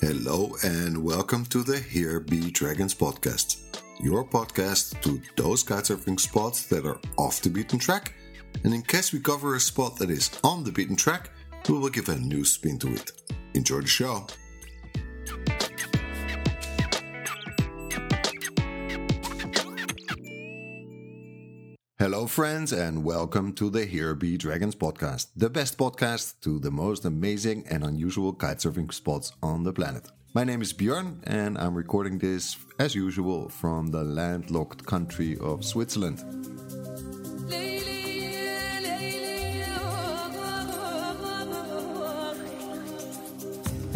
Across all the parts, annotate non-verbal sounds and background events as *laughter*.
Hello and welcome to the Here Be Dragons podcast, your podcast to those kitesurfing spots that are off the beaten track. And in case we cover a spot that is on the beaten track, we will give a new spin to it. Enjoy the show. Hello, friends, and welcome to the Here Be Dragons podcast, the best podcast to the most amazing and unusual kitesurfing spots on the planet. My name is Björn, and I'm recording this as usual from the landlocked country of Switzerland.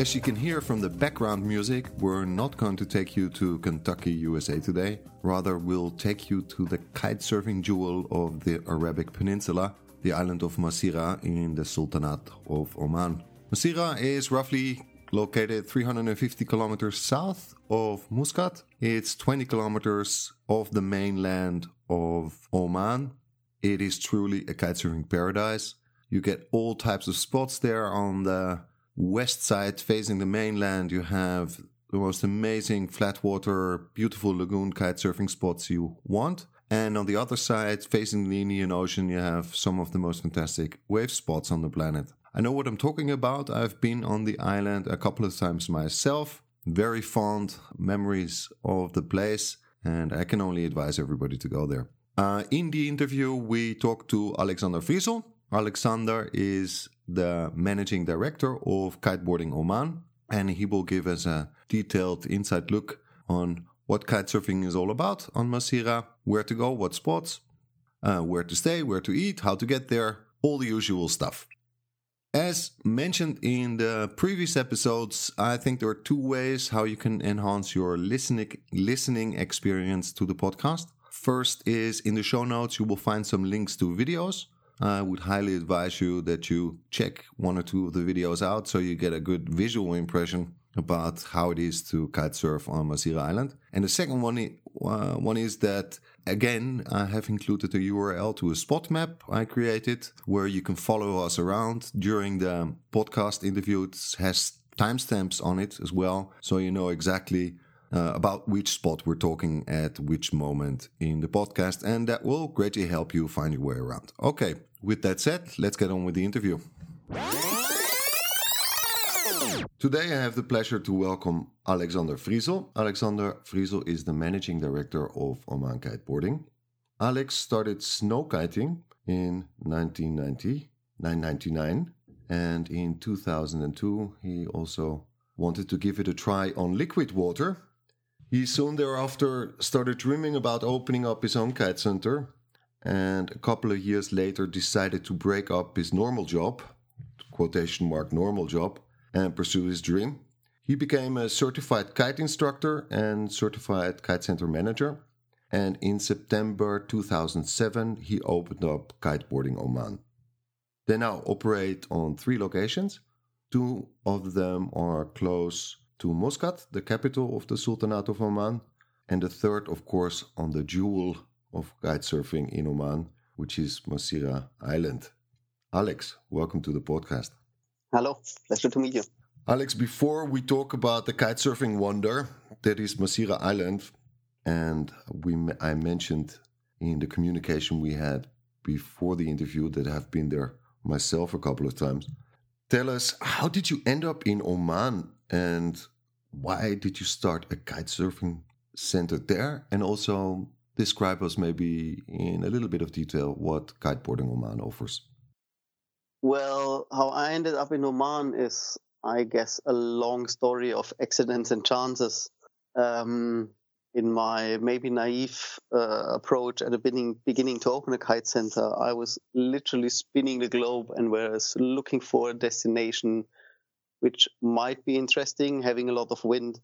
As you can hear from the background music, we're not going to take you to Kentucky, USA today. Rather, we'll take you to the kitesurfing jewel of the Arabic Peninsula, the island of Masira in the Sultanate of Oman. Masira is roughly located 350 kilometers south of Muscat. It's 20 kilometers off the mainland of Oman. It is truly a kitesurfing paradise. You get all types of spots there on the west side facing the mainland, you have the most amazing flat water, beautiful lagoon kite surfing spots you want. And on the other side, facing the Indian Ocean, you have some of the most fantastic wave spots on the planet. I know what I'm talking about. I've been on the island a couple of times myself. Very fond memories of the place, and I can only advise everybody to go there. Uh, in the interview, we talked to Alexander Friesel. Alexander is the managing director of Kiteboarding Oman, and he will give us a detailed inside look on what kitesurfing is all about on Masira, where to go, what spots, uh, where to stay, where to eat, how to get there, all the usual stuff. As mentioned in the previous episodes, I think there are two ways how you can enhance your listening listening experience to the podcast. First is in the show notes you will find some links to videos I would highly advise you that you check one or two of the videos out so you get a good visual impression about how it is to kite surf on Masira Island. And the second one, uh, one is that again, I have included a URL to a spot map I created where you can follow us around during the podcast interview. It has timestamps on it as well, so you know exactly uh, about which spot we're talking at which moment in the podcast, and that will greatly help you find your way around. Okay, with that said, let's get on with the interview. Today I have the pleasure to welcome Alexander Friesel. Alexander Friesel is the managing director of Oman Kiteboarding. Alex started snow kiting in 1990, 1999, and in 2002 he also wanted to give it a try on liquid water he soon thereafter started dreaming about opening up his own kite center, and a couple of years later decided to break up his normal job, quotation mark normal job, and pursue his dream. He became a certified kite instructor and certified kite center manager. And in September 2007, he opened up Kiteboarding Oman. They now operate on three locations. Two of them are close to Muscat, the capital of the Sultanate of Oman, and the third, of course, on the jewel of kitesurfing in Oman, which is Masira Island. Alex, welcome to the podcast. Hello, pleasure to meet you. Alex, before we talk about the kitesurfing wonder that is Masira Island, and we I mentioned in the communication we had before the interview that I've been there myself a couple of times. Tell us, how did you end up in Oman and why did you start a kite surfing center there? And also describe us maybe in a little bit of detail what kiteboarding Oman offers. Well, how I ended up in Oman is, I guess, a long story of accidents and chances. Um, in my maybe naive uh, approach at the beginning, beginning to open a kite center, I was literally spinning the globe and was looking for a destination which might be interesting, having a lot of wind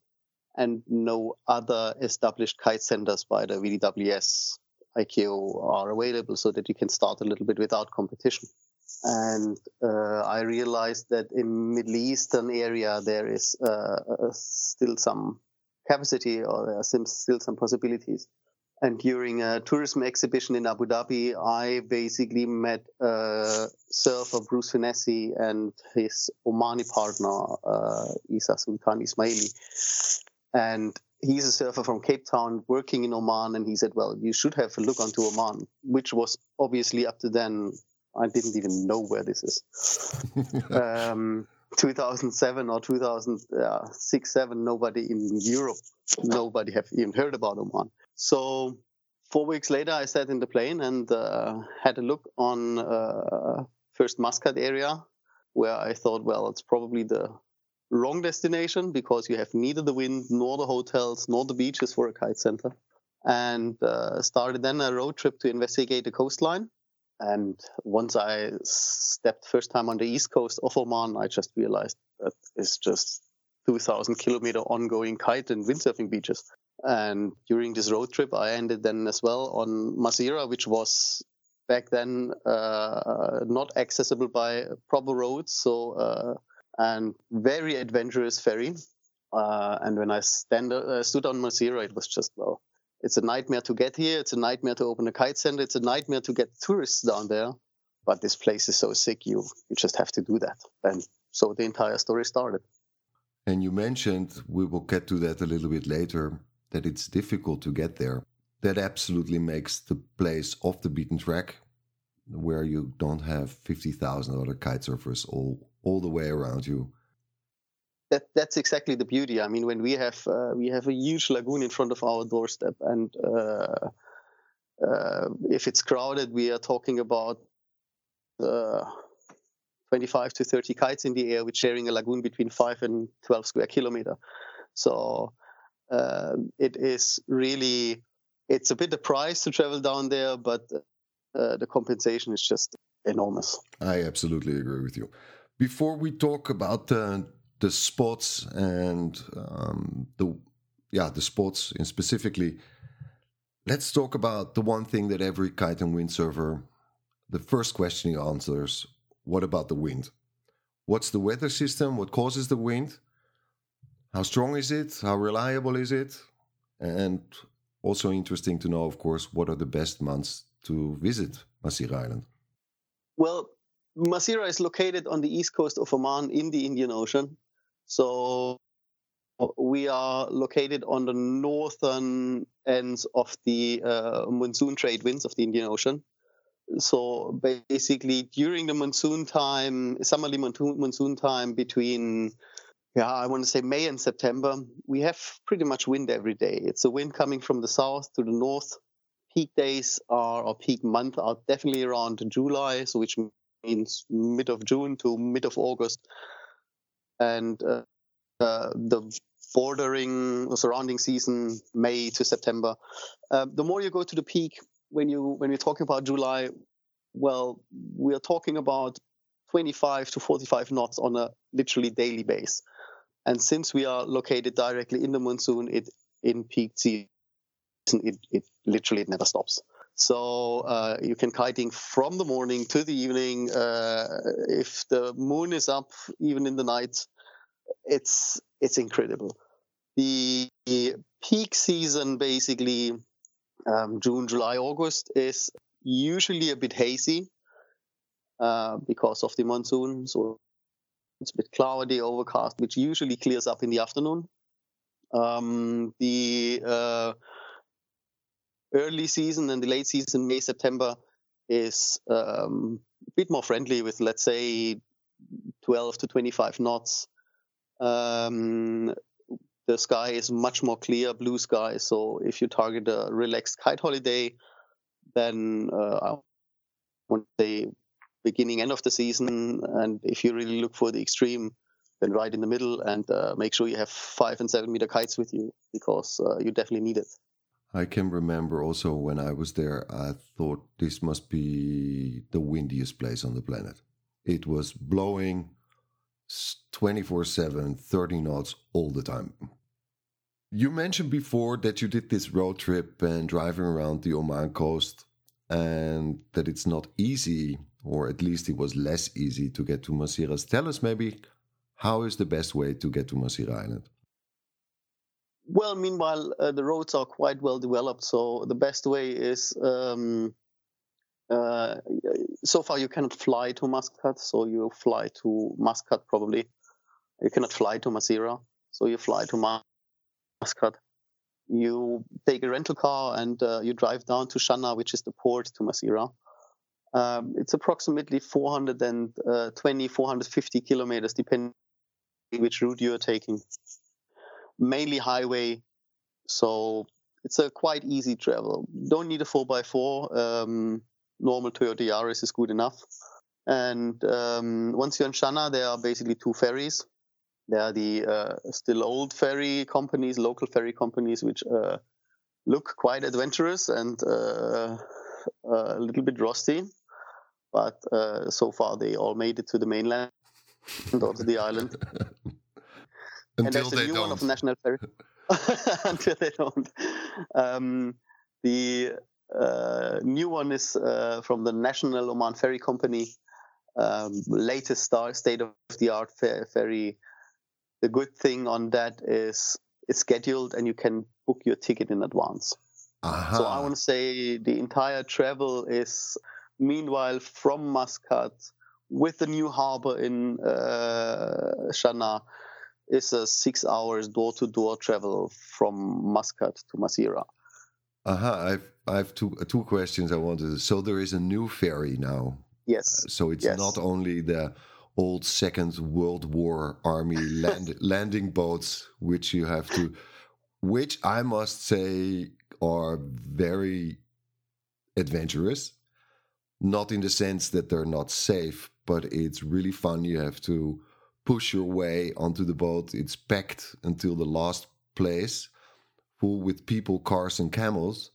and no other established kite centers by the VDWS IKO are available so that you can start a little bit without competition. And uh, I realized that in Middle Eastern area there is uh, uh, still some capacity or there are some, still some possibilities. And during a tourism exhibition in Abu Dhabi, I basically met uh, surfer Bruce Finessi and his Omani partner, uh, Isa Sultan Ismaili. And he's a surfer from Cape Town working in Oman. And he said, Well, you should have a look onto Oman, which was obviously up to then. I didn't even know where this is. *laughs* um, 2007 or 2006, 7, nobody in Europe, nobody have even heard about Oman. So four weeks later, I sat in the plane and uh, had a look on uh, first Muscat area, where I thought, well, it's probably the wrong destination because you have neither the wind nor the hotels nor the beaches for a kite center. And uh, started then a road trip to investigate the coastline. And once I stepped first time on the east coast of Oman, I just realized that it's just 2,000 kilometer ongoing kite and windsurfing beaches. And during this road trip, I ended then as well on Masira, which was back then uh, not accessible by proper roads. So, uh, and very adventurous ferry. Uh, and when I stand, uh, stood on Masirah, it was just, well, it's a nightmare to get here. It's a nightmare to open a kite center. It's a nightmare to get tourists down there. But this place is so sick, you, you just have to do that. And so the entire story started. And you mentioned, we will get to that a little bit later, that it's difficult to get there. That absolutely makes the place off the beaten track, where you don't have 50,000 other kite surfers all, all the way around you. That, that's exactly the beauty. I mean, when we have uh, we have a huge lagoon in front of our doorstep, and uh, uh, if it's crowded, we are talking about uh, 25 to 30 kites in the air, with sharing a lagoon between five and 12 square kilometer. So uh, it is really it's a bit of a price to travel down there, but uh, the compensation is just enormous. I absolutely agree with you. Before we talk about the the spots and um, the yeah the spots in specifically, let's talk about the one thing that every kite and windsurfer, the first question he answers: What about the wind? What's the weather system? What causes the wind? How strong is it? How reliable is it? And also interesting to know, of course, what are the best months to visit Masirah Island? Well, Masirah is located on the east coast of Oman in the Indian Ocean. So we are located on the northern ends of the uh, monsoon trade winds of the Indian Ocean. So basically, during the monsoon time, summerly monsoon time between yeah, I want to say May and September, we have pretty much wind every day. It's a wind coming from the south to the north. Peak days are, or peak month are definitely around July, so which means mid of June to mid of August. And uh, uh, the bordering surrounding season, May to September. Uh, the more you go to the peak, when you when we're talking about July, well, we are talking about 25 to 45 knots on a literally daily base. And since we are located directly in the monsoon, it in peak season, it, it literally it never stops. So uh, you can kiting from the morning to the evening. Uh, if the moon is up, even in the night, it's it's incredible. The, the peak season, basically um, June, July, August, is usually a bit hazy uh, because of the monsoon. So it's a bit cloudy, overcast, which usually clears up in the afternoon. Um, the uh, early season and the late season, May, September, is um, a bit more friendly with, let's say, 12 to 25 knots. Um, the sky is much more clear, blue sky. So if you target a relaxed kite holiday, then uh, I to say beginning end of the season and if you really look for the extreme then right in the middle and uh, make sure you have five and seven meter kites with you because uh, you definitely need it i can remember also when i was there i thought this must be the windiest place on the planet it was blowing 24 7 30 knots all the time you mentioned before that you did this road trip and driving around the oman coast and that it's not easy or at least it was less easy to get to Masirah. Tell us maybe how is the best way to get to Masirah Island? Well, meanwhile, uh, the roads are quite well developed. So the best way is um, uh, so far you cannot fly to Muscat. So you fly to Muscat probably. You cannot fly to Masira. So you fly to Muscat. You take a rental car and uh, you drive down to Shanna, which is the port to Masira. Um, it's approximately 420, 450 kilometers, depending which route you're taking. Mainly highway, so it's a quite easy travel. Don't need a 4x4. Um, normal Toyota Yaris is good enough. And um, once you're in Shana, there are basically two ferries. There are the uh, still old ferry companies, local ferry companies, which uh, look quite adventurous and uh, a little bit rusty but uh, so far they all made it to the mainland or to the island. *laughs* Until and there's a they new don't. one of National Ferry. *laughs* *laughs* Until they don't. Um, the uh, new one is uh, from the National Oman Ferry Company, um, latest star, state of the art ferry. The good thing on that is it's scheduled and you can book your ticket in advance. Aha. So I want to say the entire travel is Meanwhile, from Muscat, with the new harbor in uh, Shanna, is a six hours door to door travel from Muscat to Masira. Aha, uh-huh. I've I have two uh, two questions I wanted. So there is a new ferry now. Yes. Uh, so it's Yes. not only the old Second World War army *laughs* land, landing boats, which you have to, which I must say are very adventurous. Not in the sense that they're not safe, but it's really fun. You have to push your way onto the boat. It's packed until the last place, full with people, cars, and camels.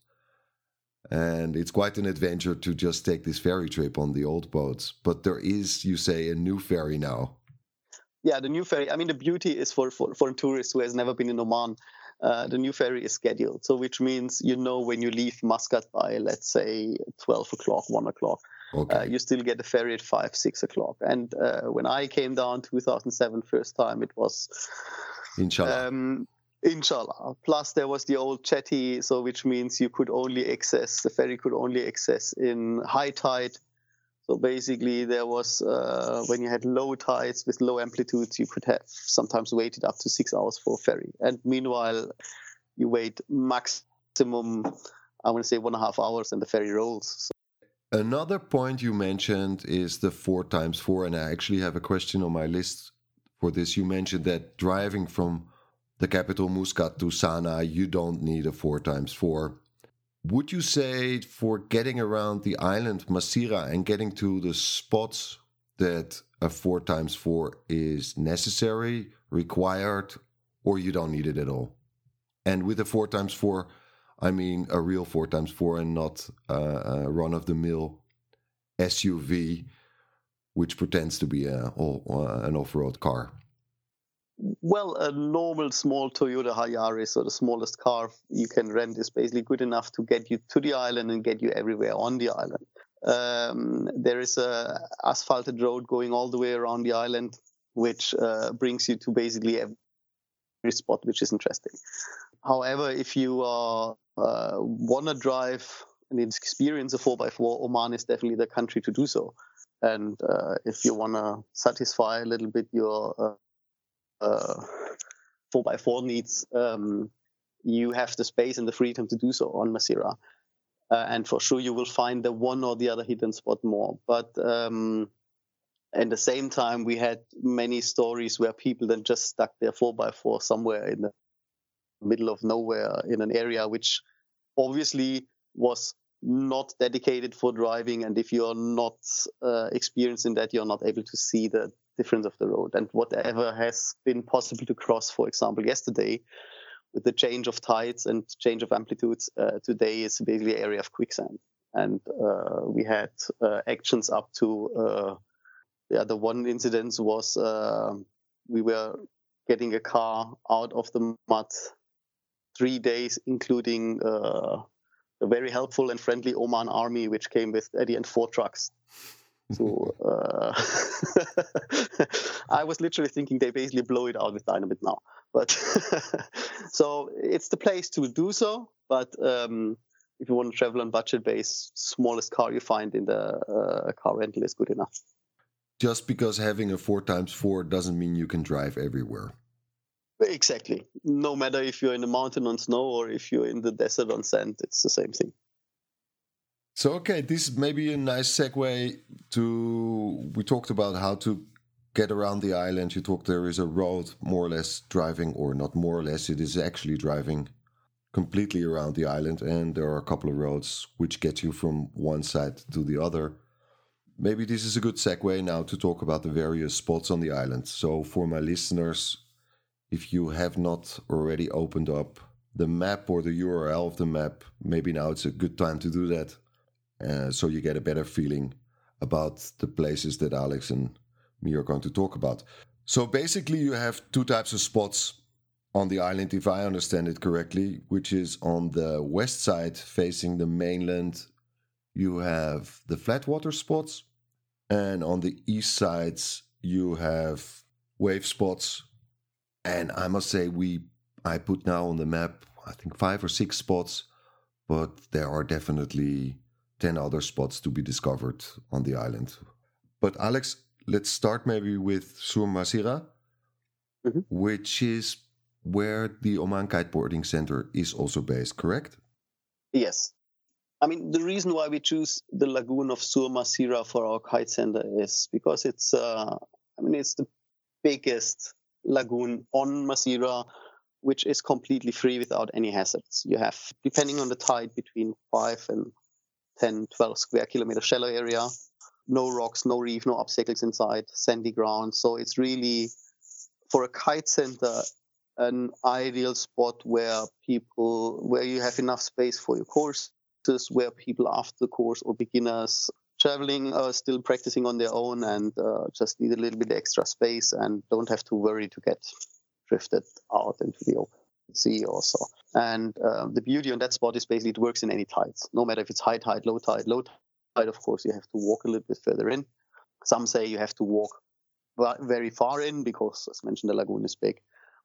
And it's quite an adventure to just take this ferry trip on the old boats. But there is, you say, a new ferry now. Yeah, the new ferry. I mean, the beauty is for, for, for a tourist who has never been in Oman. Uh, the new ferry is scheduled, so which means you know when you leave Muscat by, let's say, 12 o'clock, 1 o'clock. Okay. Uh, you still get a ferry at 5, 6 o'clock. And uh, when I came down 2007 first time, it was Inshallah. Um, inshallah. Plus, there was the old jetty, so which means you could only access the ferry could only access in high tide. So basically, there was uh, when you had low tides with low amplitudes, you could have sometimes waited up to six hours for a ferry. And meanwhile, you wait maximum, I want to say one and a half hours, and the ferry rolls. So Another point you mentioned is the four times four, and I actually have a question on my list for this. You mentioned that driving from the capital Muscat to Sana, you don't need a four times four. Would you say for getting around the island Masira and getting to the spots that a four times four is necessary, required, or you don't need it at all? And with a four times four, I mean a real four times four and not a run of the mill SUV, which pretends to be a, uh, an off road car. Well, a normal small Toyota Yaris or the smallest car you can rent is basically good enough to get you to the island and get you everywhere on the island. Um, there is a asphalted road going all the way around the island, which uh, brings you to basically every spot, which is interesting. However, if you uh, uh, want to drive and experience a 4x4, Oman is definitely the country to do so. And uh, if you want to satisfy a little bit your uh, uh, 4x4 needs, um, you have the space and the freedom to do so on Masira. Uh, and for sure, you will find the one or the other hidden spot more. But um, at the same time, we had many stories where people then just stuck their 4x4 somewhere in the middle of nowhere in an area which obviously was not dedicated for driving. And if you're not uh, experienced in that, you're not able to see the difference of the road. And whatever has been possible to cross, for example, yesterday, with the change of tides and change of amplitudes, uh, today is basically area of quicksand. And uh, we had uh, actions up to, uh, yeah, the one incident was uh, we were getting a car out of the mud three days, including uh, a very helpful and friendly Oman army, which came with at the end four trucks. So *laughs* uh, *laughs* I was literally thinking they basically blow it out with dynamite now. But *laughs* so it's the place to do so. But um, if you want to travel on budget base, smallest car you find in the uh, car rental is good enough. Just because having a four times four doesn't mean you can drive everywhere. Exactly. No matter if you're in the mountain on snow or if you're in the desert on sand, it's the same thing. So, okay, this may be a nice segue to. We talked about how to get around the island. You talked there is a road more or less driving, or not more or less, it is actually driving completely around the island. And there are a couple of roads which get you from one side to the other. Maybe this is a good segue now to talk about the various spots on the island. So, for my listeners, if you have not already opened up the map or the URL of the map, maybe now it's a good time to do that. Uh, so you get a better feeling about the places that Alex and me are going to talk about. So basically, you have two types of spots on the island, if I understand it correctly, which is on the west side facing the mainland, you have the flat water spots, and on the east sides, you have wave spots. And I must say, we I put now on the map, I think five or six spots, but there are definitely 10 other spots to be discovered on the island. But Alex, let's start maybe with Sur Masira, mm-hmm. which is where the Oman Kiteboarding Center is also based, correct? Yes. I mean, the reason why we choose the lagoon of Sur Masira for our kite center is because it's, uh, I mean, it's the biggest lagoon on Masira, which is completely free without any hazards. You have, depending on the tide, between five and 10, 12 square kilometer shallow area. No rocks, no reef, no obstacles inside, sandy ground. So it's really, for a kite center, an ideal spot where people, where you have enough space for your courses, where people after the course or beginners traveling are still practicing on their own and uh, just need a little bit extra space and don't have to worry to get drifted out into the open sea also. And um, the beauty on that spot is basically it works in any tides, no matter if it's high tide, low tide. Low tide, of course, you have to walk a little bit further in. Some say you have to walk very far in because, as mentioned, the lagoon is big.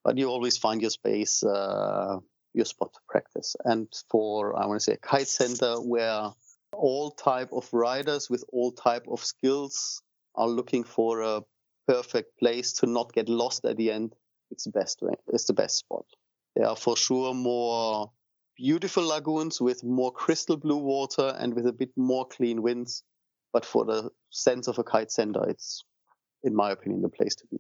But you always find your space, uh, your spot to practice. And for I want to say a kite center where all type of riders with all type of skills are looking for a perfect place to not get lost at the end. It's the best way. It's the best spot. There are for sure more beautiful lagoons with more crystal blue water and with a bit more clean winds. But for the sense of a kite sender, it's, in my opinion, the place to be.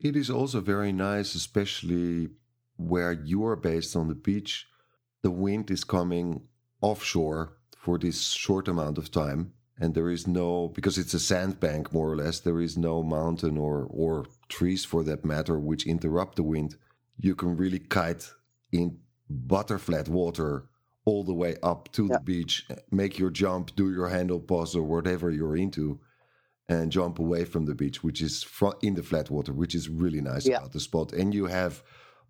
It is also very nice, especially where you are based on the beach. The wind is coming offshore for this short amount of time. And there is no, because it's a sandbank more or less, there is no mountain or, or trees for that matter which interrupt the wind you can really kite in butterflat water all the way up to yeah. the beach, make your jump, do your handle pass or whatever you're into, and jump away from the beach, which is in the flat water, which is really nice yeah. about the spot. And you have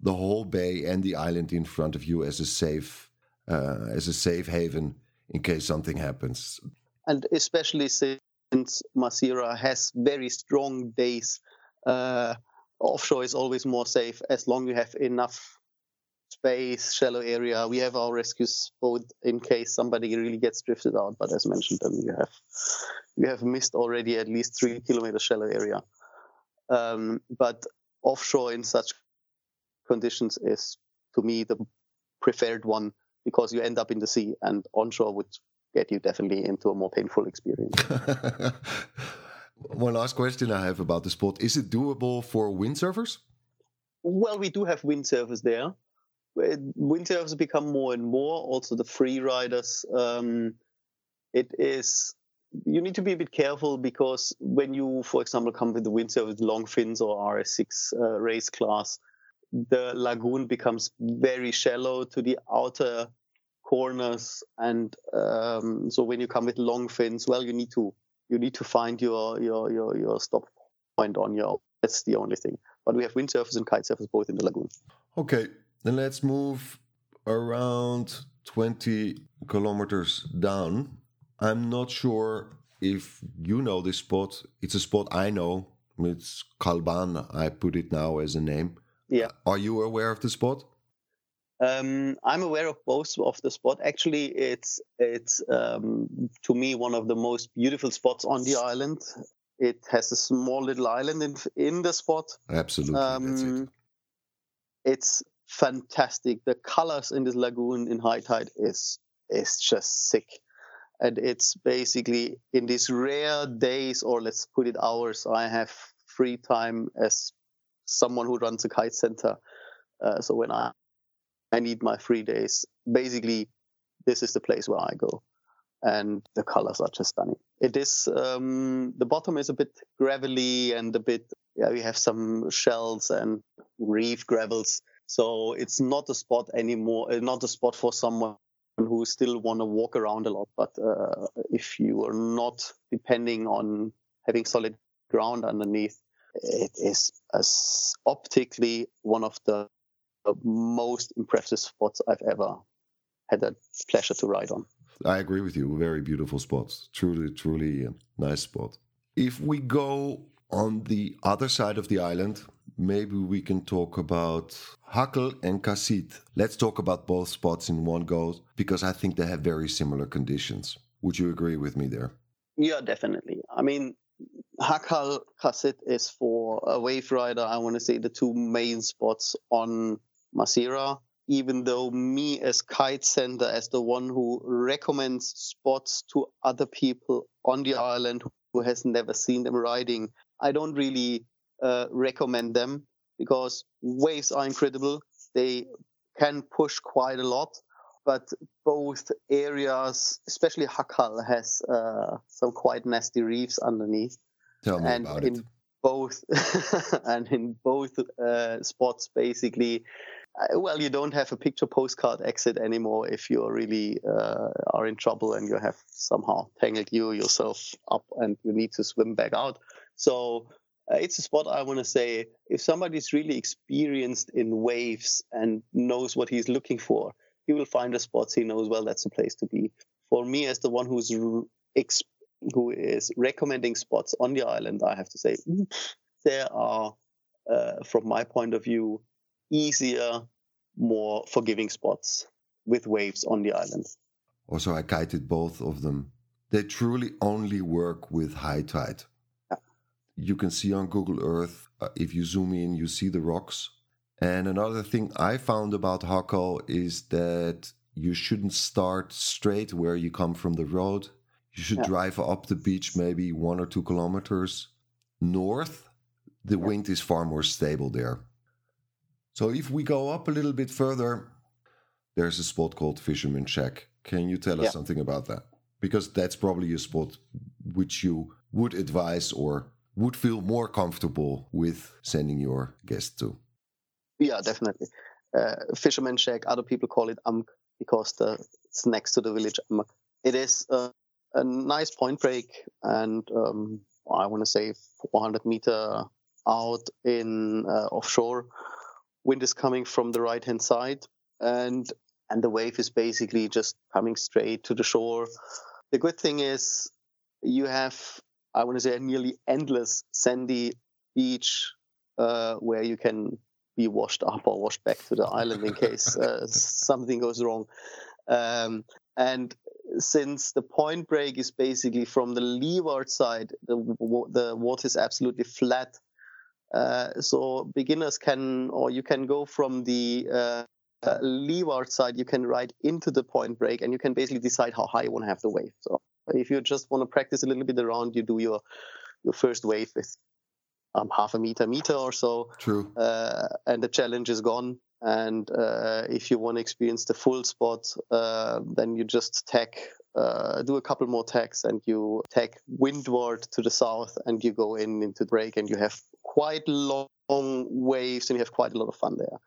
the whole bay and the island in front of you as a safe uh, as a safe haven in case something happens. And especially since Masira has very strong days. Uh, offshore is always more safe as long you have enough space, shallow area. We have our rescue boat in case somebody really gets drifted out. But as mentioned, then you have you have missed already at least three kilometers shallow area. Um, but offshore in such conditions is to me the preferred one because you end up in the sea, and onshore would get you definitely into a more painful experience. *laughs* One last question I have about the spot: Is it doable for windsurfers? Well, we do have windsurfers there. Windsurfers become more and more. Also, the free riders. Um, it is you need to be a bit careful because when you, for example, come with the windsurfer long fins or RS6 uh, race class, the lagoon becomes very shallow to the outer corners, and um, so when you come with long fins, well, you need to you need to find your your your your stop point on your. That's the only thing. But we have windsurfers and kite surfers both in the lagoon. Okay, then let's move around 20 kilometers down. I'm not sure if you know this spot, it's a spot I know. It's Kalban. I put it now as a name. Yeah. Are you aware of the spot? Um, I'm aware of both of the spot. Actually, it's it's um, to me one of the most beautiful spots on the island. It has a small little island in in the spot. Absolutely, that's it. Um, It's fantastic. The colors in this lagoon in high tide is is just sick, and it's basically in these rare days, or let's put it hours, I have free time as someone who runs a kite center. Uh, so when I I need my free days, basically, this is the place where I go, and the colors are just stunning. It is um, the bottom is a bit gravelly and a bit yeah. We have some shells and reef gravels, so it's not a spot anymore. uh, Not a spot for someone who still want to walk around a lot. But uh, if you are not depending on having solid ground underneath, it is as optically one of the most impressive spots I've ever had the pleasure to ride on. I agree with you. Very beautiful spots. Truly, truly a nice spot. If we go on the other side of the island, maybe we can talk about Hakal and Kassit. Let's talk about both spots in one go because I think they have very similar conditions. Would you agree with me there? Yeah, definitely. I mean, Hakal Kassit is for a wave rider. I want to say the two main spots on Masira. Even though me as kite center, as the one who recommends spots to other people on the island who has never seen them riding, I don't really uh, recommend them because waves are incredible. They can push quite a lot, but both areas, especially Hakal, has uh, some quite nasty reefs underneath Tell me and about in it. both *laughs* and in both uh, spots basically uh, well you don't have a picture postcard exit anymore if you really uh, are in trouble and you have somehow tangled you yourself up and you need to swim back out so uh, it's a spot i want to say if somebody's really experienced in waves and knows what he's looking for he will find the spots he knows well that's the place to be for me as the one who's r- ex- who is recommending spots on the island, I have to say mm, there are, uh, from my point of view, easier, more forgiving spots with waves on the island. Also, I kited both of them. They truly only work with high tide. Yeah. You can see on Google Earth, uh, if you zoom in, you see the rocks. And another thing I found about Hakal is that you shouldn't start straight where you come from the road. You should Yeah. drive up the beach maybe one or two kilometers north. The Yeah. wind is far more stable there. So if we go up a little bit further, there's a spot called Fisherman Shack. Can you tell us Yeah. something about that? Because that's probably a spot which you would advise or would feel more comfortable with sending your guest to. Yeah, definitely. Uh, Fisherman Shack, other people call it Amk because the, it's next to the village Amk. It is a nice point break and um, I want to say 400 meter out in uh, offshore. Wind is coming from the right hand side and and the wave is basically just coming straight to the shore. The good thing is you have I want to say a nearly endless sandy beach uh, where you can be washed up or washed back to the island in case uh, *laughs* something goes wrong. Um, and since the point break is basically from the leeward side, the, the water is absolutely flat. Uh, so beginners can, or you can go from the uh, uh, leeward side, you can ride into the point break, and you can basically decide how high you want to have the wave. So if you just want to practice a little bit around, you do your your first wave with um, half a meter, meter or so, True. uh, and the challenge is gone. And uh, if you want to experience the full spot, uh, then you just tack, uh, do a couple more tacks, and you tack windward to the south, and you go in into break, and you have quite long waves, and you have quite a lot of fun there.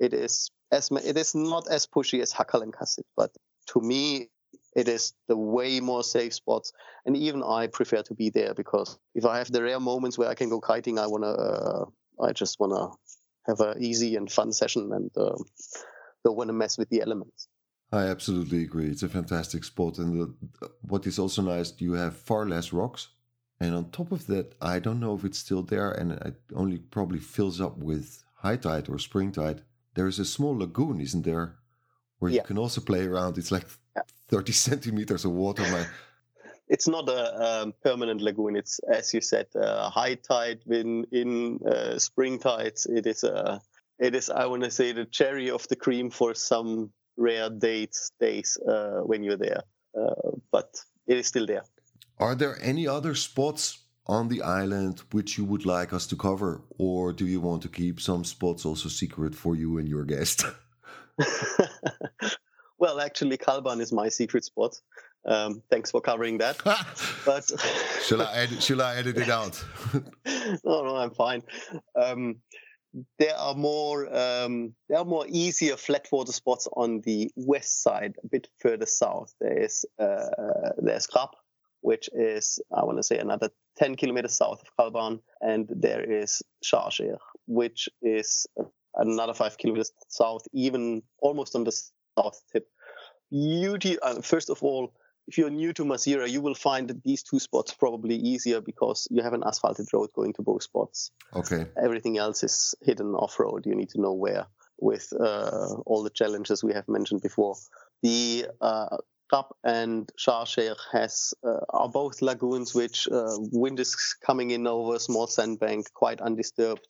It is as it is not as pushy as Hakal and Kassit, but to me, it is the way more safe spots. And even I prefer to be there because if I have the rare moments where I can go kiting, I wanna, uh, I just wanna have a easy and fun session and uh, don't wanna mess with the elements. I absolutely agree. It's a fantastic spot, and the, what is also nice, you have far less rocks, and on top of that, I don't know if it's still there, and it only probably fills up with high tide or spring tide. There is a small lagoon, isn't there, where yeah. you can also play around. It's like yeah. thirty *laughs* centimeters of water. My it's not a um, permanent lagoon. It's as you said, uh, high tide in in uh, spring tides. It is a it is I want to say the cherry of the cream for some rare dates days uh, when you're there. Uh, but it is still there. Are there any other spots on the island which you would like us to cover, or do you want to keep some spots also secret for you and your guest? *laughs* *laughs* well, actually, Kalban is my secret spot. Um, thanks for covering that. but shall I *laughs* edit, shall I edit it out? no, no, I'm fine. Um, there are more um, there are more easier flat water spots on the west side, a bit further south. There is uh, there's Krab, which is I want to say another 10 kilometers south of Kalban, and there is Sharshir, which is another five kilometers south, even almost on the south tip. Beauty. Uh, first of all, if you're new to Masira, you will find these two spots probably easier because you have an asphalted road going to both spots. Okay. Everything else is hidden off road. You need to know where with uh, all the challenges we have mentioned before. The uh, and Sharshir has uh, are both lagoons which uh, wind is coming in over a small sandbank, quite undisturbed.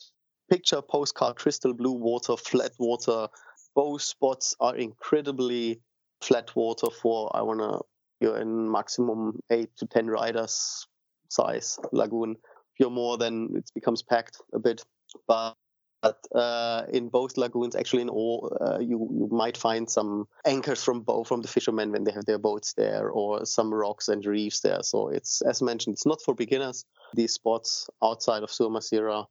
Picture postcard, crystal blue water, flat water. Both spots are incredibly flat water for I want to you're in maximum eight to ten riders size lagoon. If you're more, then it becomes packed a bit. But but uh, in both lagoons, actually in all, uh, you you might find some anchors from both from the fishermen when they have their boats there, or some rocks and reefs there. So it's as mentioned, it's not for beginners. These spots outside of Sur Masira,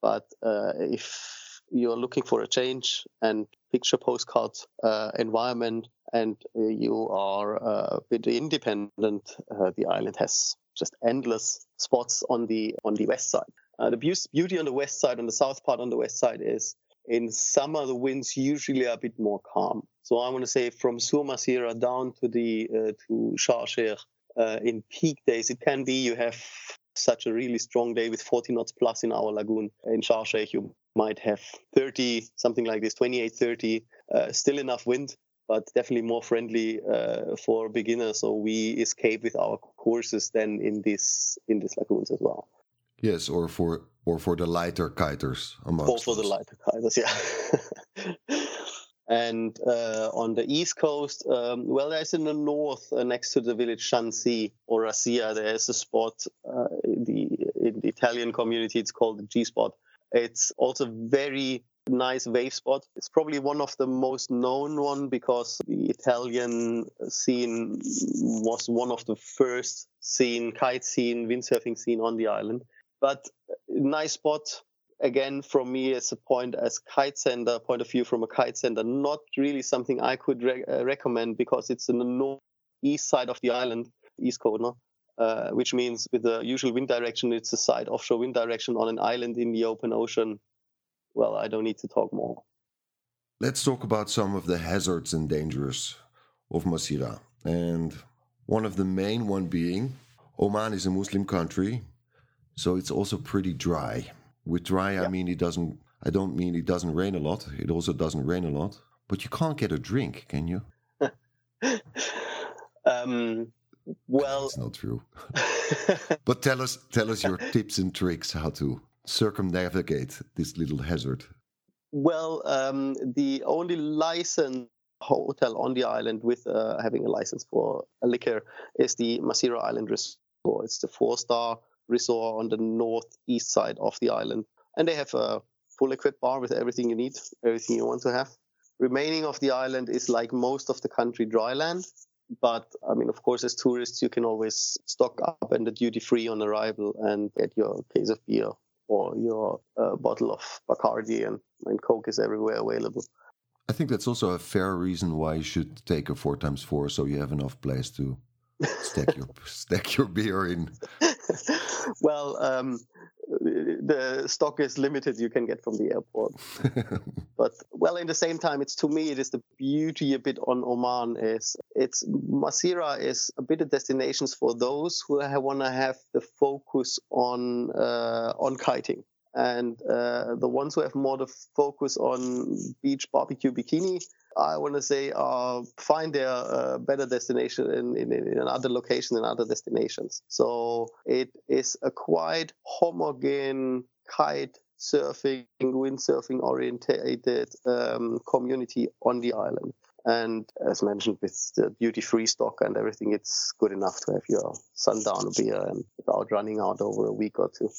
but uh, if you're looking for a change and picture postcard uh, environment and uh, you are uh, a bit independent, uh, the island has just endless spots on the on the west side. the beauty on the west side, on the south part on the west side, is in summer the winds usually are a bit more calm. So I want to say from Sur Masira down to the uh, to Sharshir uh, in peak days, it can be you have such a really strong day with 40 knots plus in our lagoon. In Sharshir, you might have 30, something like this, 28, 30, uh, still enough wind but definitely more friendly uh, for beginners. So we escape with our courses then in this in these lagoons as well. Yes, or for or for the lighter kiters Or for the lighter kiters, yeah. *laughs* and uh, on the east coast, um, well, there's in the north uh, next to the village Shansi or Rasia, there's a spot uh, in the in the Italian community. It's called the G spot. It's also very nice wave spot. It's probably one of the most known one because the Italian scene was one of the first scene, kite scene, windsurfing scene on the island. But nice spot again from me as a point as kite center point of view from a kite center not really something i could re- uh, recommend because it's in the northeast side of the island east no? Uh, which means with the usual wind direction it's a side offshore wind direction on an island in the open ocean well, I don't need to talk more. Let's talk about some of the hazards and dangers of Masira. And one of the main one being Oman is a Muslim country, so it's also pretty dry. With dry, yeah. I mean it doesn't. I don't mean it doesn't rain a lot. It also doesn't rain a lot, but you can't get a drink, can you? *laughs* um, well, it's not true. *laughs* but tell us, tell us your tips and tricks how to circumnavigate this little hazard? Well, um, the only licensed hotel on the island with uh, having a license for a liquor is the Masira Island Resort. It's the four-star resort on the northeast side of the island, and they have a full equipped bar with everything you need, everything you want to have. Remaining of the island is like most of the country dry land, but I mean, of course, as tourists, you can always stock up and the duty free on arrival and get your case of beer or your uh, bottle of Bacardi and, and Coke is everywhere available. I think that's also a fair reason why you should take a four times four, so you have enough place to stack your *laughs* stack your beer in. *laughs* *laughs* well, um, the stock is limited you can get from the airport. *laughs* but well, in the same time, it's to me it is the beauty a bit on Oman is it's Masira is a bit of destinations for those who want to have the focus on uh, on kiting and uh, the ones who have more the focus on beach barbecue bikini i want to say uh, find their uh, better destination in, in, in another location and other destinations. So it is a quite homogeneous kite surfing windsurfing orientated um, community on the island. And as mentioned with the duty free stock and everything it's good enough to have your sundown beer and without running out over a week or two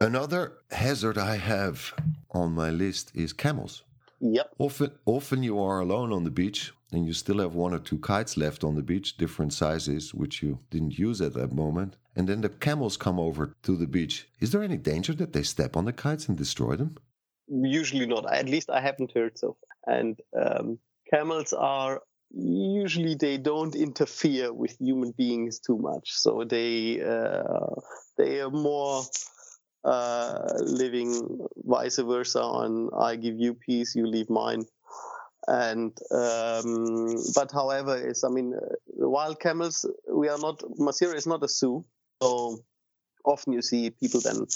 Another hazard I have on my list is camels. Yep. Often, often you are alone on the beach and you still have one or two kites left on the beach, different sizes, which you didn't use at that moment. And then the camels come over to the beach. Is there any danger that they step on the kites and destroy them? Usually not. At least I haven't heard so. And um, camels are usually they don't interfere with human beings too much. So they uh, they are more uh, living vice versa on I give you peace, you leave mine. And um, but however, is I mean, uh, wild camels. We are not Masira is not a zoo, so often you see people then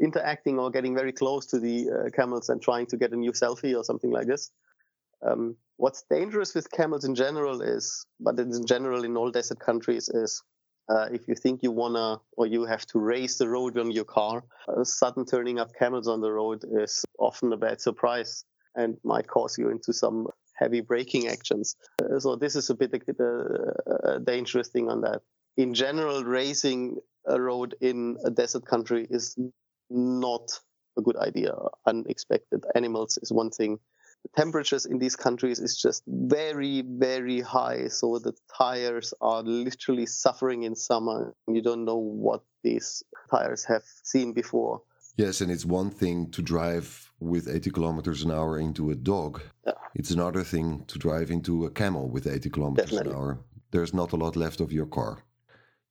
interacting or getting very close to the uh, camels and trying to get a new selfie or something like this. Um, what's dangerous with camels in general is, but in general in all desert countries, is uh, if you think you wanna or you have to race the road on your car, sudden turning up camels on the road is often a bad surprise and might cause you into some heavy braking actions. Uh, so this is a bit a, a dangerous thing on that. In general, racing a road in a desert country is not a good idea. Unexpected animals is one thing temperatures in these countries is just very very high. So the tires are literally suffering in summer. You don't know what these tires have seen before. Yes and it's one thing to drive with 80 kilometers an hour into a dog. Yeah. it's another thing to drive into a camel with 80 kilometers Definitely. an hour. There's not a lot left of your car.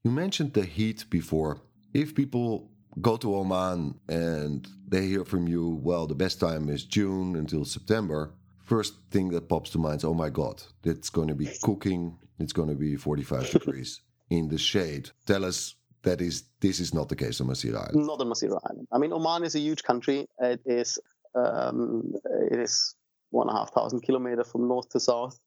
You mentioned the heat before. If people go to Oman and they hear from you, well, the best time is June until September, first thing that pops to mind is, oh my God, it's going to be cooking, it's going to be 45 *laughs* degrees in the shade. Tell us that is this is not the case on Masirah Island. Not on Masirah Island. I mean, Oman is a huge country. It is um, it is one and a half thousand kilometers from north to south,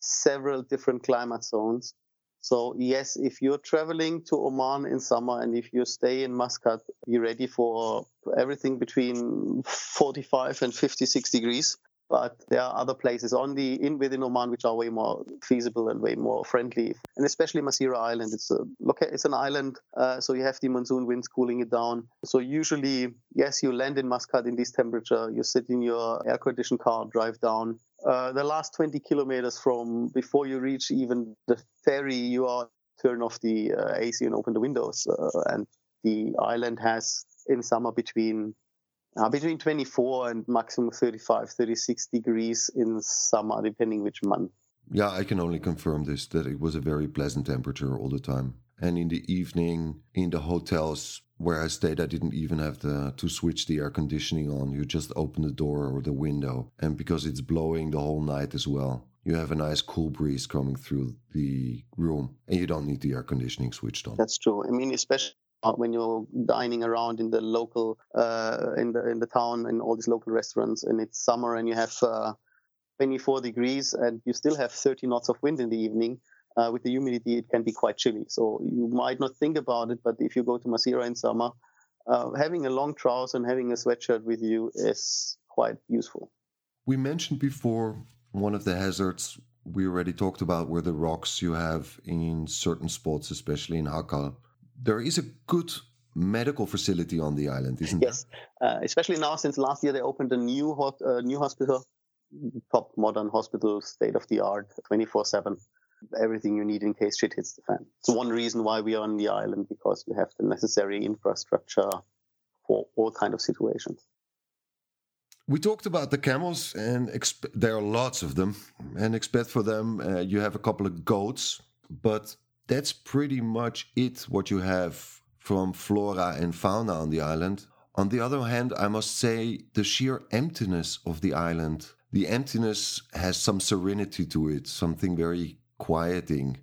several different climate zones. So yes, if you're traveling to Oman in summer and if you stay in Muscat, be ready for everything between 45 and 56 degrees. But there are other places on the in within Oman which are way more feasible and way more friendly, and especially Masirah Island. It's a look, it's an island, uh, so you have the monsoon winds cooling it down. So usually, yes, you land in Muscat in this temperature. You sit in your air-conditioned car, drive down. Uh, the last 20 kilometers from before you reach even the ferry, you are turn off the uh, AC and open the windows, uh, and the island has in summer between uh, between 24 and maximum 35, 36 degrees in summer, depending which month. Yeah, I can only confirm this that it was a very pleasant temperature all the time. And in the evening, in the hotels where I stayed, I didn't even have the, to switch the air conditioning on. You just open the door or the window. And because it's blowing the whole night as well, you have a nice cool breeze coming through the room and you don't need the air conditioning switched on. That's true. I mean, especially when you're dining around in the local uh, in the in the town in all these local restaurants and it's summer and you have uh, 24 degrees and you still have 30 knots of wind in the evening uh, with the humidity it can be quite chilly so you might not think about it but if you go to Masira in summer uh, having a long trouser and having a sweatshirt with you is quite useful we mentioned before one of the hazards we already talked about were the rocks you have in certain spots especially in Hakal there is a good medical facility on the island, isn't yes. there? Yes, uh, especially now since last year they opened a new hot, uh, new hospital, top modern hospital, state of the art, 24 seven. Everything you need in case shit hits the fan. It's one reason why we are on the island because we have the necessary infrastructure for all kind of situations. We talked about the camels, and exp- there are lots of them. And expect for them, uh, you have a couple of goats, but that's pretty much it what you have from flora and fauna on the island. On the other hand, I must say the sheer emptiness of the island, the emptiness has some serenity to it, something very quieting.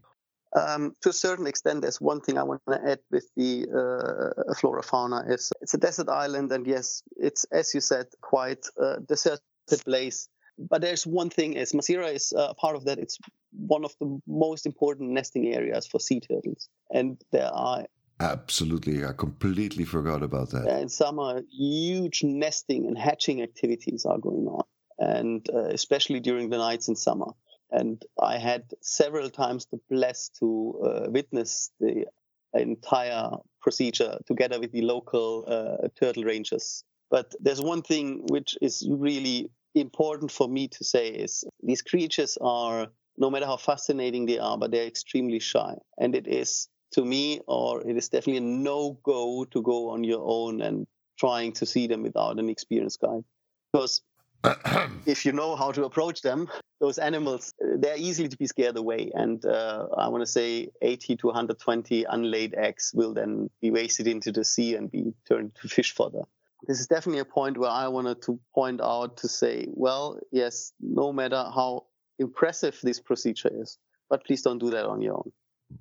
Um, to a certain extent, there's one thing I want to add with the uh, flora fauna is it's a desert island, and yes, it's as you said, quite a deserted place. But there's one thing: is Masira is uh, part of that. It's one of the most important nesting areas for sea turtles, and there are Absolutely. I completely forgot about that. In summer, huge nesting and hatching activities are going on, and uh, especially during the nights in summer. And I had several times the bless to uh, witness the entire procedure together with the local uh, turtle rangers. But there's one thing which is really important for me to say is these creatures are, no matter how fascinating they are, but they're extremely shy. And it is to me, or it is definitely a no go to go on your own and trying to see them without an experienced guide. Because *clears throat* if you know how to approach them, those animals, they're easily to be scared away. And uh, I want to say 80 to 120 unlaid eggs will then be wasted into the sea and be turned to fish fodder. This is definitely a point where I wanted to point out to say, well, yes, no matter how impressive this procedure is, but please don't do that on your own.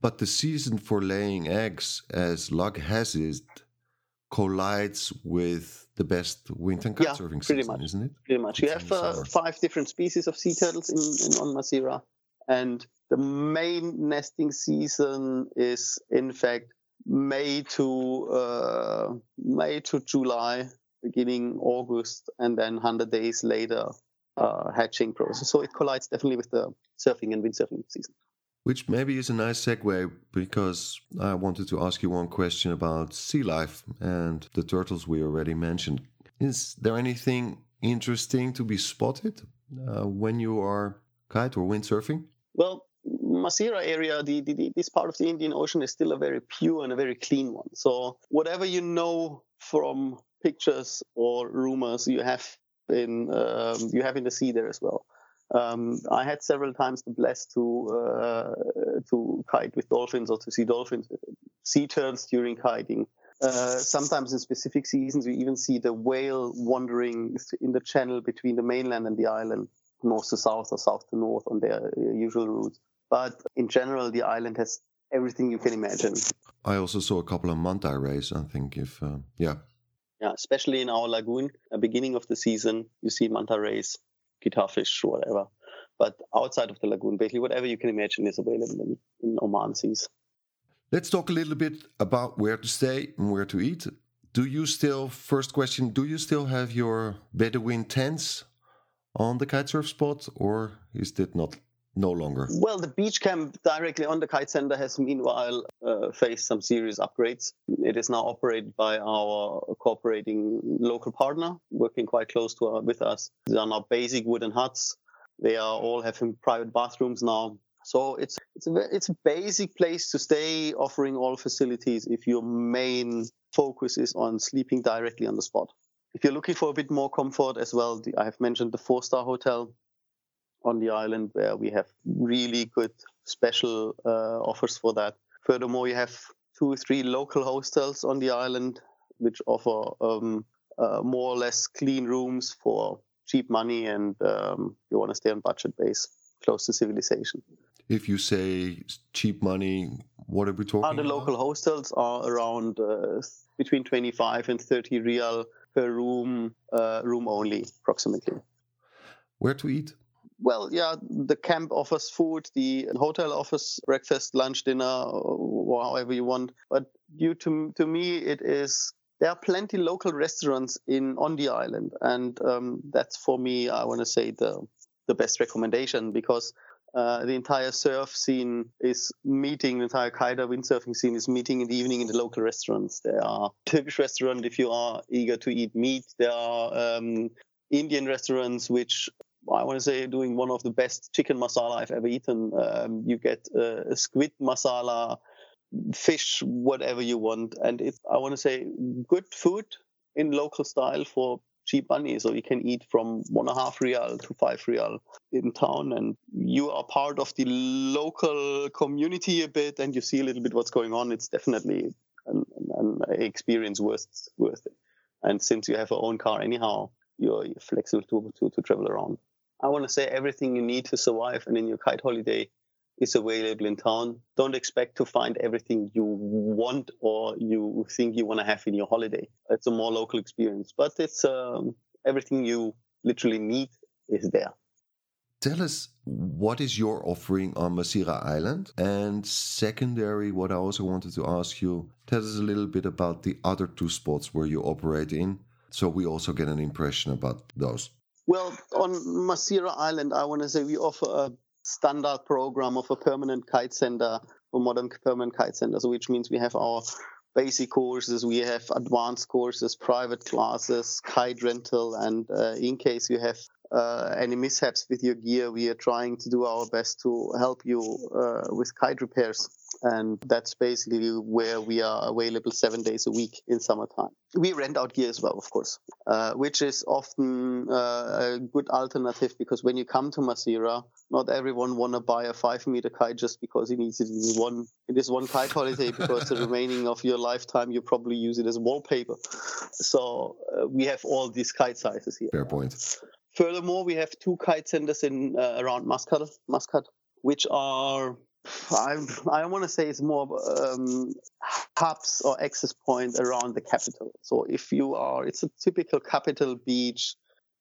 But the season for laying eggs, as luck has it, collides with the best winter and kitesurfing yeah, season, much. isn't it? Pretty much. You have uh, five different species of sea turtles in, in on Masira, and the main nesting season is, in fact, May to uh, May to July, beginning August, and then 100 days later, uh, hatching process. So it collides definitely with the surfing and windsurfing season. Which maybe is a nice segue because I wanted to ask you one question about sea life and the turtles we already mentioned. Is there anything interesting to be spotted uh, when you are kite or windsurfing? Well, Masira area, the, the, this part of the Indian Ocean is still a very pure and a very clean one. So whatever you know from pictures or rumors, you have in um, you have in the sea there as well. Um, I had several times the bless to uh, to kite with dolphins or to see dolphins, sea turtles during kiting. Uh, sometimes in specific seasons, we even see the whale wandering in the channel between the mainland and the island, north to south or south to north on their uh, usual routes. But in general, the island has everything you can imagine. I also saw a couple of manta rays. I think if uh, yeah, yeah, especially in our lagoon, at beginning of the season, you see manta rays guitarfish, whatever. But outside of the lagoon, basically whatever you can imagine is available in, in Oman seas. Let's talk a little bit about where to stay and where to eat. Do you still, first question, do you still have your Bedouin tents on the kitesurf spot or is that not no longer? Well, the beach camp directly on the kite center has meanwhile uh, faced some serious upgrades. It is now operated by our cooperating local partner, working quite close to our, with us. They are now basic wooden huts. They are all having private bathrooms now. So it's it's a it's a basic place to stay, offering all facilities. If your main focus is on sleeping directly on the spot. If you're looking for a bit more comfort as well, I have mentioned the four star hotel on the island where we have really good special uh, offers for that. Furthermore, you have two or three local hostels on the island which offer um, uh, more or less clean rooms for cheap money and um, you want to stay on budget base, close to civilization. If you say cheap money, what are we talking uh, the about? local hostels are around uh, between 25 and 30 rial per room, uh, room only, approximately. Where to eat? Well, yeah, the camp offers food, the hotel offers breakfast, lunch, dinner, or however you want. But due to to me, it is there are plenty local restaurants in on the island, and um, that's for me, I want to say the the best recommendation because uh, the entire surf scene is meeting, the entire kiter windsurfing scene is meeting in the evening in the local restaurants. There are *laughs* Turkish restaurants if you are eager to eat meat. There are um, Indian restaurants which I want to say doing one of the best chicken masala I've ever eaten. Um, you get uh, squid masala, fish, whatever you want, and it's I want to say good food in local style for cheap money. So you can eat from one and a half rial to five rial in town, and you are part of the local community a bit, and you see a little bit what's going on. It's definitely an, an experience worth worth it. And since you have your own car anyhow, you're flexible to, to, to travel around. I want to say everything you need to survive and in your kite holiday is available in town. Don't expect to find everything you want or you think you want to have in your holiday. It's a more local experience, but it's um, everything you literally need is there. Tell us what is your offering on Masira Island? And secondary, what I also wanted to ask you, tell us a little bit about the other two spots where you operate in, so we also get an impression about those. Well, on Masira Island, I want to say we offer a standard program of a permanent kite center, a modern permanent kite center, so which means we have our basic courses, we have advanced courses, private classes, kite rental, and uh, in case you have uh, any mishaps with your gear, we are trying to do our best to help you uh, with kite repairs. And that's basically where we are available seven days a week in summertime. We rent out gear as well, of course, uh, which is often uh, a good alternative because when you come to Masirah, not everyone want to buy a five meter kite just because he needs it in one in this one kite holiday because the remaining of your lifetime you probably use it as wallpaper. So uh, we have all these kite sizes here. Fair point. Furthermore, we have two kite centers in uh, around Muscat, Muscat, which are I, I want to say it's more um, hubs or access point around the capital. So if you are, it's a typical capital beach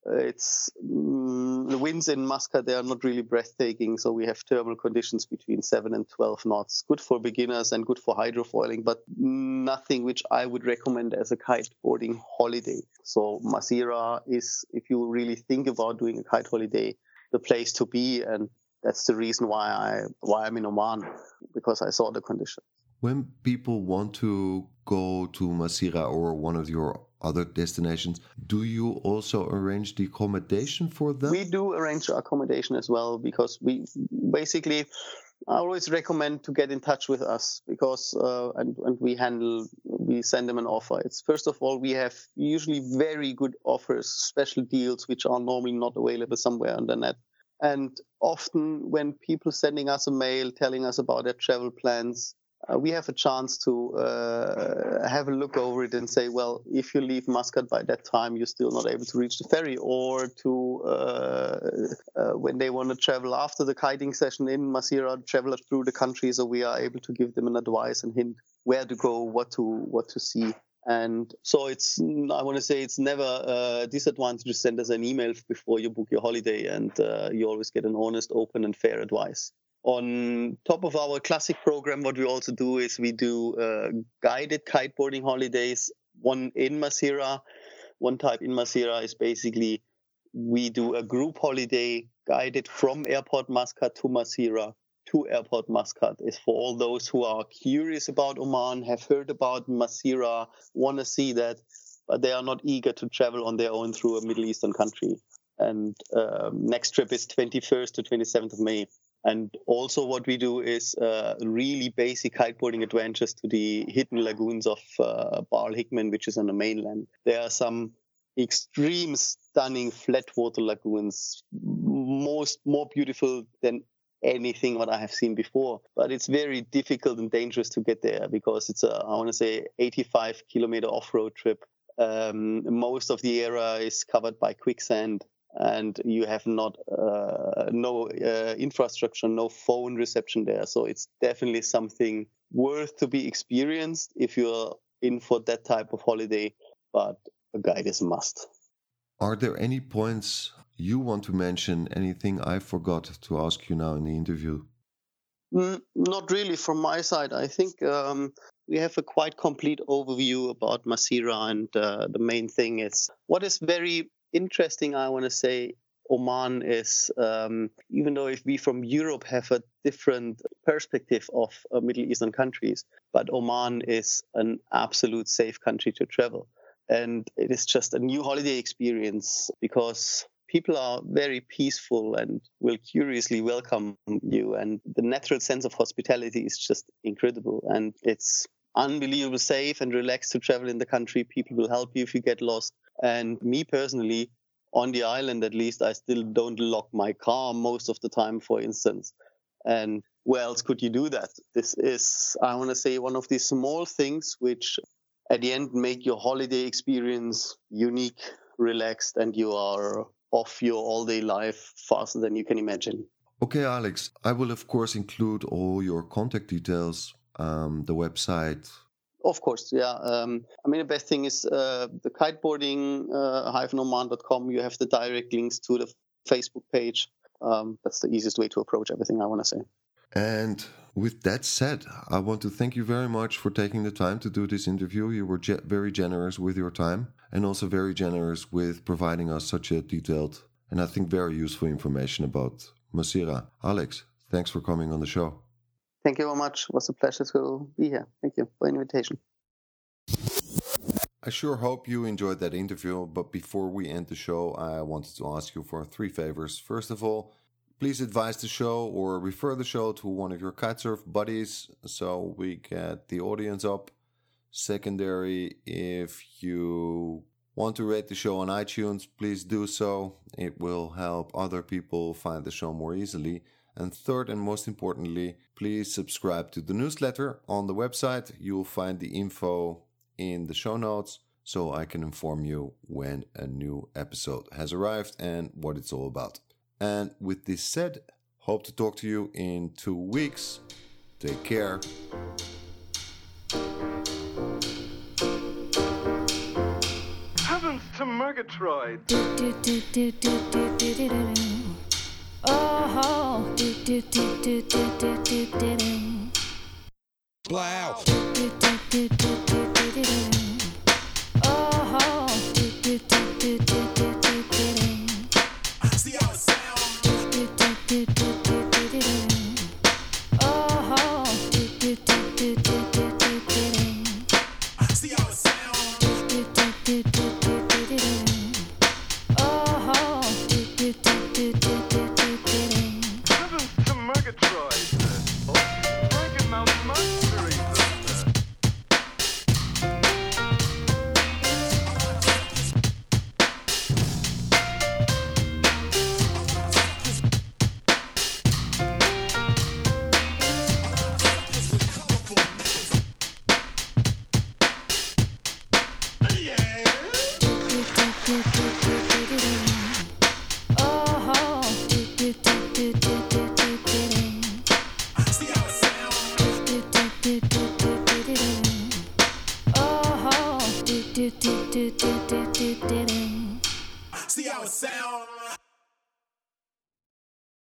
it's mm, the winds in Muscat they are not really breathtaking, so we have thermal conditions between seven and twelve knots. Good for beginners and good for hydrofoiling, but nothing which I would recommend as a kiteboarding holiday. So Masira is, if you really think about doing a kite holiday, the place to be, and that's the reason why I why I'm in Oman because I saw the conditions. When people want to go to Masira or one of your other destinations. Do you also arrange the accommodation for them? We do arrange accommodation as well because we basically I always recommend to get in touch with us because uh, and, and we handle we send them an offer. It's first of all we have usually very good offers, special deals which are normally not available somewhere on the net. And often when people sending us a mail telling us about their travel plans, uh, we have a chance to uh, have a look over it and say, well, if you leave Muscat by that time, you're still not able to reach the ferry, or to uh, uh when they want to travel after the kiting session in Masira, travel through the country, so we are able to give them an advice and hint where to go, what to what to see. And so it's, I want to say it's never a disadvantage to send us an email before you book your holiday, and uh, you always get an honest, open, and fair advice. On top of our classic program, what we also do is we do uh, guided kiteboarding holidays. One in Masira, one type in Masira is basically we do a group holiday guided from Airport Muscat to Masira to Airport Muscat. Is for all those who are curious about Oman, have heard about Masira, want to see that, but they are not eager to travel on their own through a Middle Eastern country. And um, next trip is 21st to 27th of May. And also, what we do is uh, really basic kiteboarding adventures to the hidden lagoons of uh, Bahr Hikman, which is on the mainland. There are some extreme, stunning flatwater lagoons, most more beautiful than anything what I have seen before. But it's very difficult and dangerous to get there because it's a, I want to say, 85 kilometer off-road trip. Um, most of the area is covered by quicksand and you have not uh, no uh, infrastructure, no phone reception there. So it's definitely something worth to be experienced if you're in for that type of holiday. But a guide is a must. Are there any points you want to mention? Anything I forgot to ask you now in the interview? Mm, not really from my side. I think um, we have a quite complete overview about Masira, and uh, the main thing is what is very interesting, I want to say, Oman is, um, even though if we from Europe have a different perspective of uh, Middle Eastern countries, but Oman is an absolute safe country to travel. And it is just a new holiday experience because people are very peaceful and will curiously welcome you. And the natural sense of hospitality is just incredible. And it's unbelievable safe and relaxed to travel in the country. People will help you if you get lost. And me personally, on the island at least, I still don't lock my car most of the time, for instance. And where else could you do that? This is, I want to say, one of these small things which at the end make your holiday experience unique, relaxed, and you are off your all day life faster than you can imagine. Okay, Alex, I will of course include all your contact details, um, the website. Of course, yeah. Um, I mean, the best thing is uh, the kiteboarding, uh, You have the direct links to the Facebook page. Um, that's the easiest way to approach everything I want to say. And with that said, I want to thank you very much for taking the time to do this interview. You were ge- very generous with your time and also very generous with providing us such a detailed and I think very useful information about Masira. Alex, thanks for coming on the show. Thank you very much. It was a pleasure to be here. Thank you for the invitation. I sure hope you enjoyed that interview, but before we end the show, I wanted to ask you for three favors. First of all, please advise the show or refer the show to one of your kitesurf buddies so we get the audience up. Secondary, if you want to rate the show on iTunes, please do so. It will help other people find the show more easily. And third, and most importantly, please subscribe to the newsletter on the website. You'll find the info in the show notes so I can inform you when a new episode has arrived and what it's all about. And with this said, hope to talk to you in two weeks. Take care. Heavens to Murgatroyd! Oh, do do do do do do do do do. Oh,